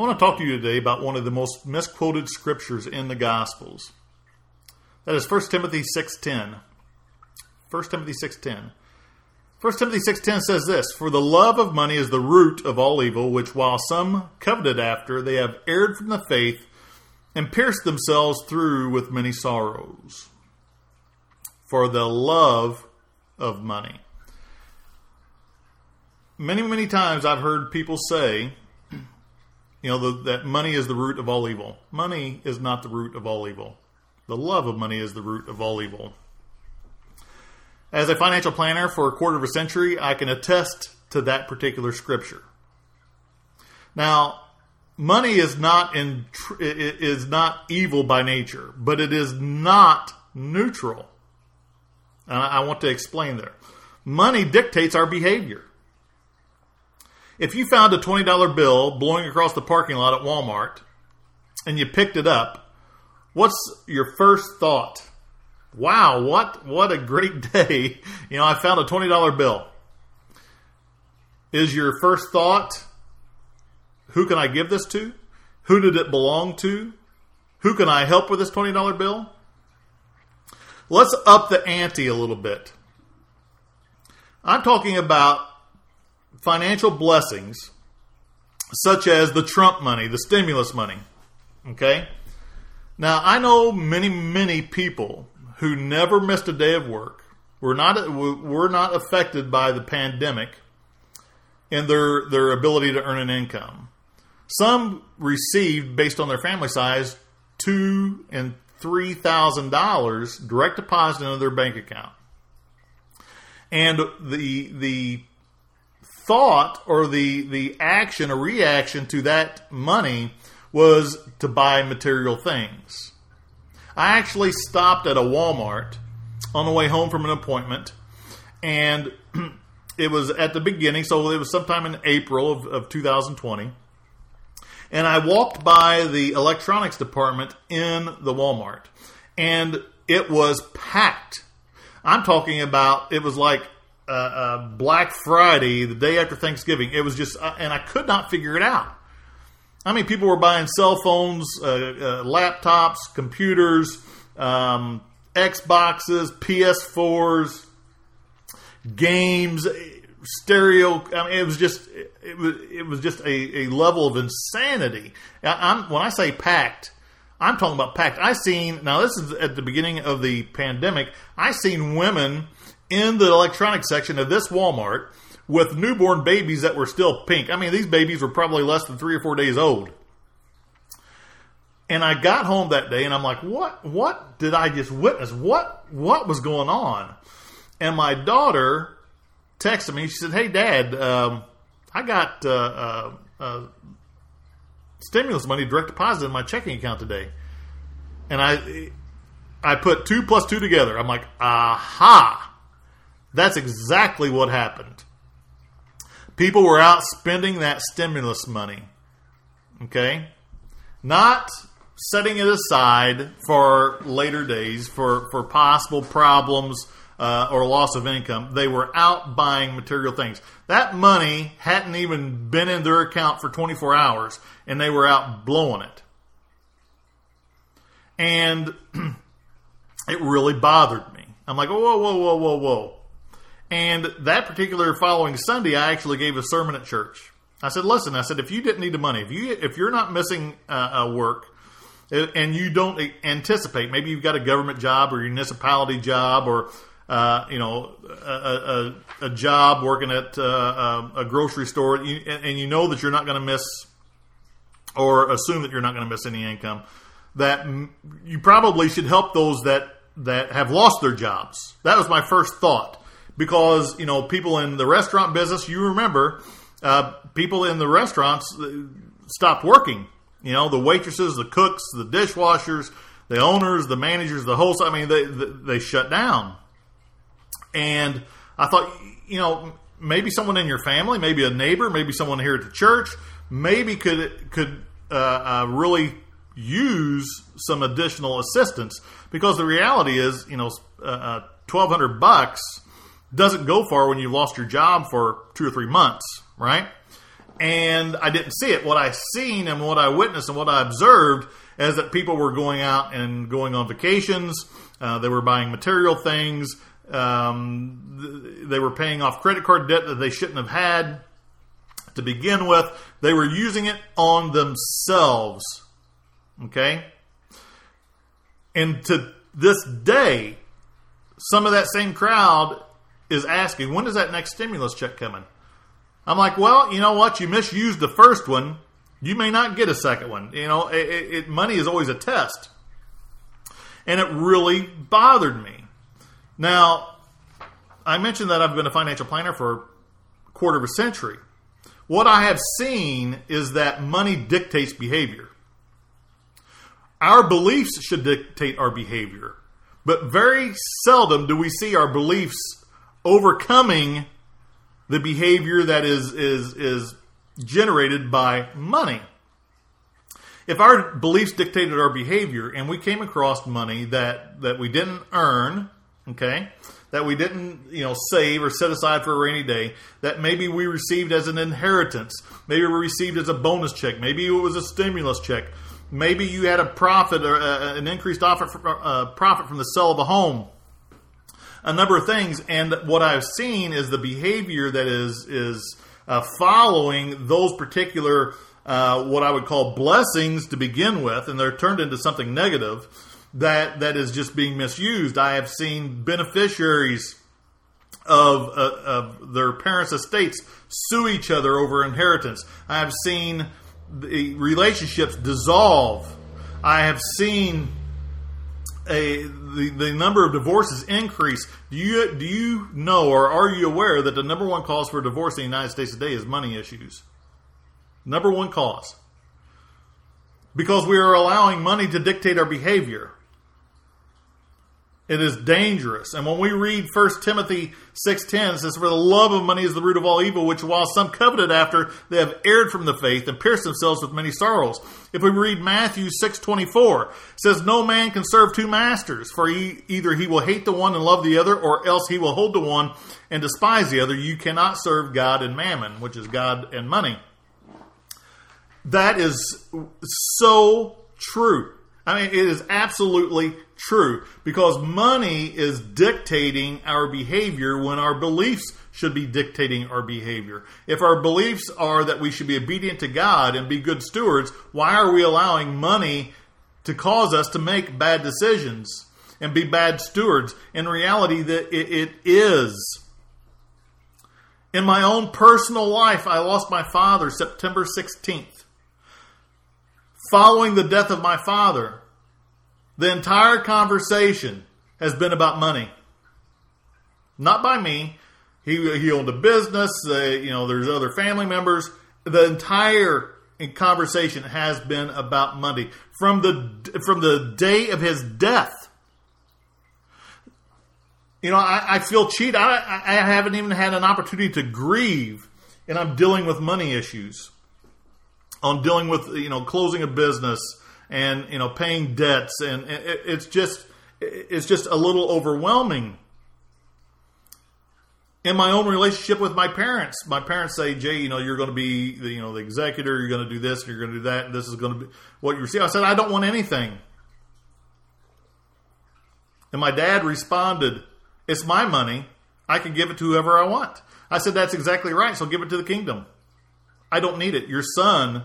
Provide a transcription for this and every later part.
I want to talk to you today about one of the most misquoted scriptures in the Gospels. That is 1 Timothy 6.10. 1 Timothy 6.10. 1 Timothy 6.10 says this, For the love of money is the root of all evil, which while some coveted after, they have erred from the faith and pierced themselves through with many sorrows. For the love of money. Many, many times I've heard people say, you know, the, that money is the root of all evil. Money is not the root of all evil. The love of money is the root of all evil. As a financial planner for a quarter of a century, I can attest to that particular scripture. Now, money is not in is not evil by nature, but it is not neutral. And I want to explain there. Money dictates our behavior. If you found a $20 bill blowing across the parking lot at Walmart and you picked it up, what's your first thought? Wow, what what a great day. You know, I found a $20 bill. Is your first thought who can I give this to? Who did it belong to? Who can I help with this $20 bill? Let's up the ante a little bit. I'm talking about financial blessings, such as the Trump money, the stimulus money. Okay? Now, I know many, many people who never missed a day of work, were not, were not affected by the pandemic in their, their ability to earn an income. Some received, based on their family size, two and three thousand dollars direct deposit into their bank account. And the the thought or the the action or reaction to that money was to buy material things. I actually stopped at a Walmart on the way home from an appointment, and it was at the beginning, so it was sometime in April of, of 2020. And I walked by the electronics department in the Walmart, and it was packed. I'm talking about it was like uh, uh, Black Friday, the day after Thanksgiving. It was just, uh, and I could not figure it out. I mean, people were buying cell phones, uh, uh, laptops, computers, um, Xboxes, PS4s, games, stereo. I mean, it was just it was it was just a, a level of insanity. I'm, when I say packed, I'm talking about packed. I seen now this is at the beginning of the pandemic. I seen women in the electronics section of this Walmart with newborn babies that were still pink. I mean, these babies were probably less than three or four days old. And I got home that day and I'm like, what, what did I just witness? What, what was going on? And my daughter texted me. She said, Hey, dad, um, I got, uh, uh, uh, stimulus money direct deposit in my checking account today. And I, I put two plus two together. I'm like, aha. That's exactly what happened. People were out spending that stimulus money. Okay? Not setting it aside for later days, for, for possible problems uh, or loss of income. They were out buying material things. That money hadn't even been in their account for 24 hours, and they were out blowing it. And it really bothered me. I'm like, whoa, whoa, whoa, whoa, whoa. And that particular following Sunday, I actually gave a sermon at church. I said, "Listen," I said, "if you didn't need the money, if you if you're not missing uh, uh, work, and you don't anticipate, maybe you've got a government job or a municipality job or uh, you know a, a, a, job working at uh, a grocery store, and you know that you're not going to miss or assume that you're not going to miss any income, that you probably should help those that that have lost their jobs. That was my first thought because you know people in the restaurant business. You remember, uh, people in the restaurants uh, stopped working You know, the waitresses, the cooks, the dishwashers, the owners, the managers, the hosts. I mean, they they, they shut down. And I thought, you know, maybe someone in your family, maybe a neighbor, maybe someone here at the church, maybe could could uh, uh, really use some additional assistance because the reality is, you know, uh, uh twelve hundred bucks doesn't go far when you've lost your job for two or three months, right? And I didn't see it. What I seen and what I witnessed and what I observed is that people were going out and going on vacations. Uh, they were buying material things. Um, they were paying off credit card debt that they shouldn't have had to begin with. They were using it on themselves. Okay? And to this day, some of that same crowd is asking, when is that next stimulus check coming? I'm like, well, you know what? You misused the first one. You may not get a second one. You know, it, it, money is always a test. And it really bothered me. Now, I mentioned that I've been a financial planner for a quarter of a century. What I have seen is that money dictates behavior. Our beliefs should dictate our behavior, but very seldom do we see our beliefs overcoming the behavior that is is is generated by money. If our beliefs dictated our behavior and we came across money that that we didn't earn, okay, that we didn't, you know, save or set aside for a rainy day, that maybe we received as an inheritance, maybe we received as a bonus check, maybe it was a stimulus check, maybe you had a profit or uh, an increased offer uh, profit from the sale of a home a number of things. And what I've seen is the behavior that is is uh, following those particular uh, what I would call blessings to begin with, and they're turned into something negative that that is just being misused. I have seen beneficiaries of, uh, of their parents' estates sue each other over inheritance. I have seen the relationships dissolve. I have seen a the, the number of divorces increase. Do you do you know or are you aware that the number one cause for divorce in the United States today is money issues? Number one cause. Because we are allowing money to dictate our behavior. It is dangerous. And when we read 1 Timothy 6.10, it says, For the love of money is the root of all evil, which while some coveted after, they have erred from the faith and pierced themselves with many sorrows. If we read Matthew 6.24, it says, No man can serve two masters, for he, either he will hate the one and love the other, or else he will hold the one and despise the other. You cannot serve God and mammon, which is God and money. That is so true. I mean, it is absolutely true because money is dictating our behavior when our beliefs should be dictating our behavior. If our beliefs are that we should be obedient to God and be good stewards, why are we allowing money to cause us to make bad decisions and be bad stewards? In reality, that it, it is. In my own personal life, I lost my father September 16th. Following the death of my father, the entire conversation has been about money. Not by me. He, he owned a business. Uh, you know, there's other family members. The entire conversation has been about money from the from the day of his death. You know, I, I feel cheated. I, I haven't even had an opportunity to grieve, and I'm dealing with money issues. I'm dealing with you know closing a business and you know paying debts, and it, it's just it's just a little overwhelming. In my own relationship with my parents, my parents say, "Jay, you know, you're going to be the, you know the executor. You're going to do this. You're going to do that. This is going to be what you receive." I said, "I don't want anything." And my dad responded, "It's my money. I can give it to whoever I want." I said, "That's exactly right. So give it to the kingdom. I don't need it. Your son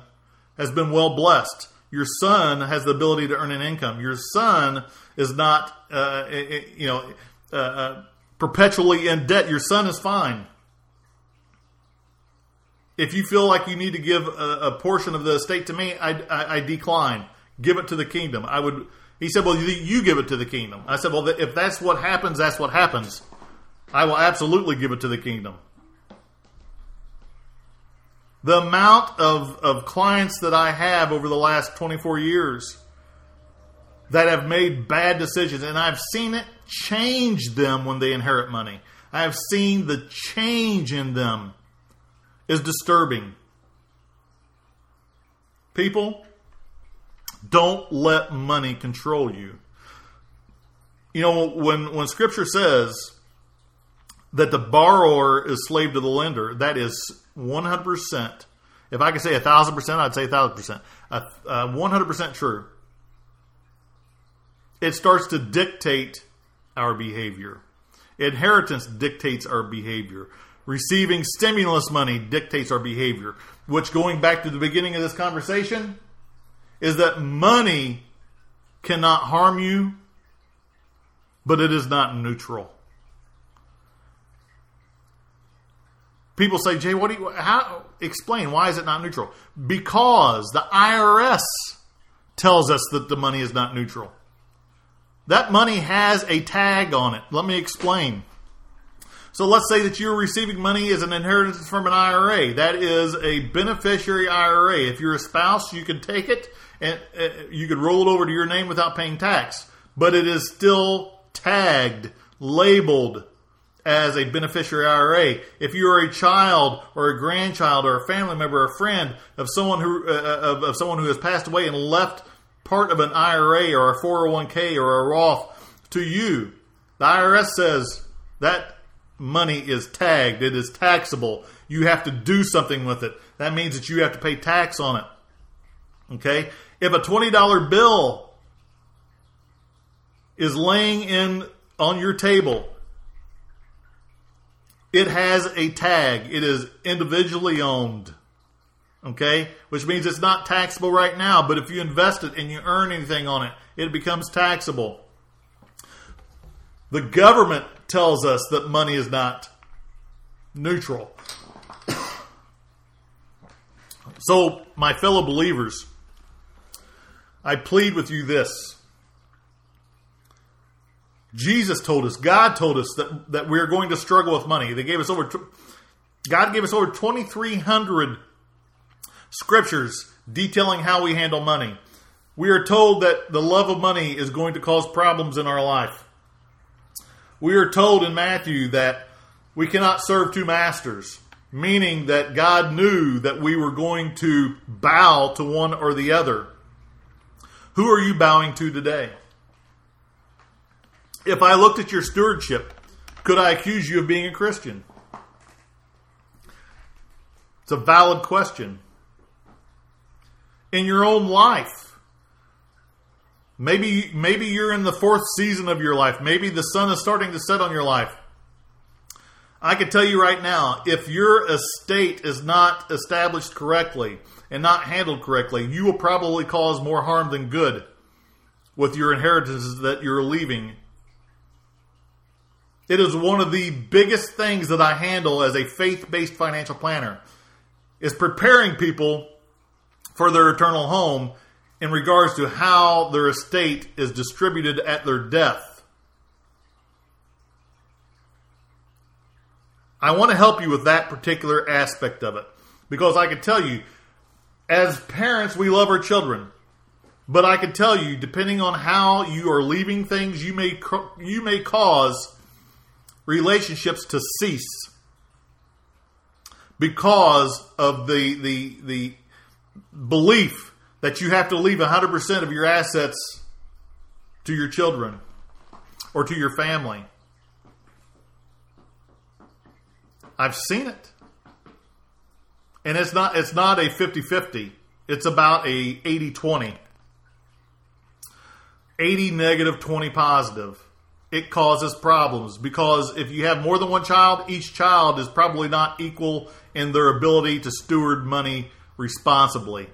has been well blessed. Your son has the ability to earn an income. Your son is not, uh, you know, uh, uh, perpetually in debt. Your son is fine. If you feel like you need to give a, a portion of the estate to me, I, I, I, decline. Give it to the kingdom. I would. He said, "Well, you, you give it to the kingdom." I said, "Well, if that's what happens, that's what happens. I will absolutely give it to the kingdom." The amount of, of clients that I have over the last 24 years that have made bad decisions, and I've seen it change them when they inherit money. I have seen the change in them is disturbing. People, don't let money control you. You know, when, when scripture says that the borrower is slave to the lender, that is 100%. If I could say 1,000%, I'd say 1,000%. Uh, 100% true. It starts to dictate our behavior. Inheritance dictates our behavior. Receiving stimulus money dictates our behavior. Which, going back to the beginning of this conversation, is that money cannot harm you, but it is not neutral. People say, Jay, what do you, how, explain, why is it not neutral? Because the IRS tells us that the money is not neutral. That money has a tag on it. Let me explain. So let's say that you're receiving money as an inheritance from an IRA. That is a beneficiary IRA. If you're a spouse, you can take it and uh, you could roll it over to your name without paying tax. But it is still tagged, labeled as a beneficiary IRA. If you are a child or a grandchild or a family member or a friend of someone who uh, uh of, of someone who has passed away and left part of an IRA or a 401k or a Roth to you. The IRS says that money is tagged, it is taxable. You have to do something with it. That means that you have to pay tax on it. Okay? If a $20 bill is laying in on your table, it has a tag. It is individually owned okay? Which means it's not taxable right now, but if you invest it and you earn anything on it, it becomes taxable. The government tells us that money is not neutral. So, my fellow believers, I plead with you this. Jesus told us, God told us that, that we are going to struggle with money. They gave us over, God gave us over 2,300 scriptures detailing how we handle money. We are told that the love of money is going to cause problems in our life. We are told in Matthew that we cannot serve two masters, meaning that God knew that we were going to bow to one or the other. Who are you bowing to today? If I looked at your stewardship, could I accuse you of being a Christian? It's a valid question in your own life. Maybe maybe you're in the fourth season of your life. Maybe the sun is starting to set on your life. I can tell you right now, if your estate is not established correctly and not handled correctly, you will probably cause more harm than good with your inheritances that you're leaving. It is one of the biggest things that I handle as a faith-based financial planner is preparing people for their eternal home in regards to how their estate is distributed at their death. I want to help you with that particular aspect of it because I can tell you, as parents, we love our children. But I can tell you, depending on how you are leaving things, you may you may cause relationships to cease because of the the the belief that you have to leave 100% of your assets to your children or to your family. I've seen it. And it's not it's not a 50-50. It's about a 80-20. 80 negative, 20 positive. It causes problems because if you have more than one child, each child is probably not equal in their ability to steward money responsibly.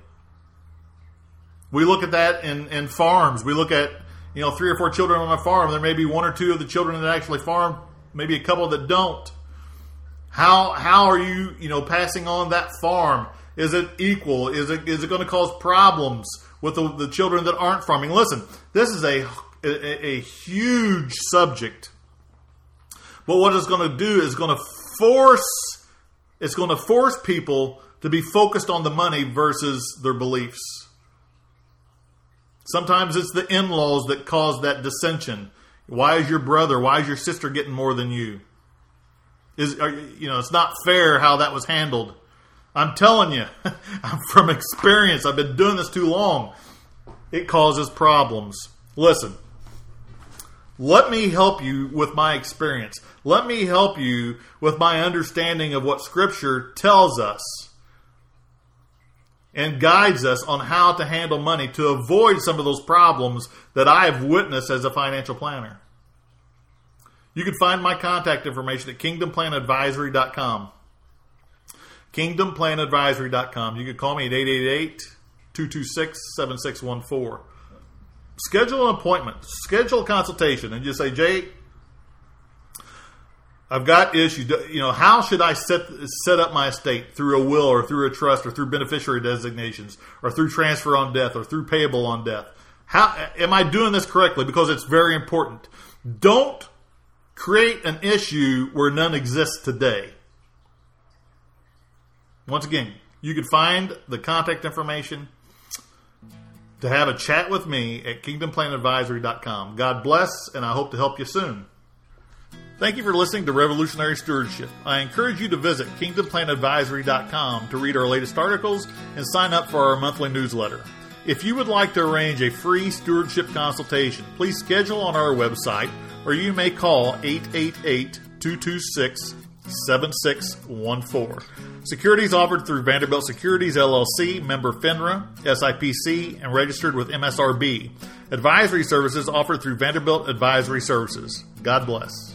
We look at that in, in farms. We look at, you know, three or four children on a farm. There may be one or two of the children that actually farm, maybe a couple that don't. How how are you, you know, passing on that farm? Is it equal? Is it is it going to cause problems with the, the children that aren't farming? Listen, this is a, a, a huge subject. But what it's going to do is going to force it's going to force people to be focused on the money versus their beliefs. Sometimes it's the in laws that cause that dissension. Why is your brother, why is your sister getting more than you? Is are, you know, it's not fair how that was handled. I'm telling you, I'm from experience. I've been doing this too long. It causes problems. Listen, let me help you with my experience. Let me help you with my understanding of what Scripture tells us and guides us on how to handle money to avoid some of those problems that I have witnessed as a financial planner. You can find my contact information at kingdomplanadvisory.com. Kingdomplanadvisory.com. You can call me at 888 226 7614. Schedule an appointment, schedule a consultation, and just say, Jay, I've got issues. You know, how should I set set up my estate through a will or through a trust or through beneficiary designations or through transfer on death or through payable on death? How am I doing this correctly? Because it's very important. Don't create an issue where none exists today. Once again, you can find the contact information to have a chat with me at kingdomplanadvisory.com. God bless, and I hope to help you soon. Thank you for listening to Revolutionary Stewardship. I encourage you to visit kingdomplanadvisory.com to read our latest articles and sign up for our monthly newsletter. If you would like to arrange a free stewardship consultation, please schedule on our website or you may call 888 226 7614. Securities offered through Vanderbilt Securities LLC, member FINRA, SIPC, and registered with MSRB. Advisory services offered through Vanderbilt Advisory Services. God bless.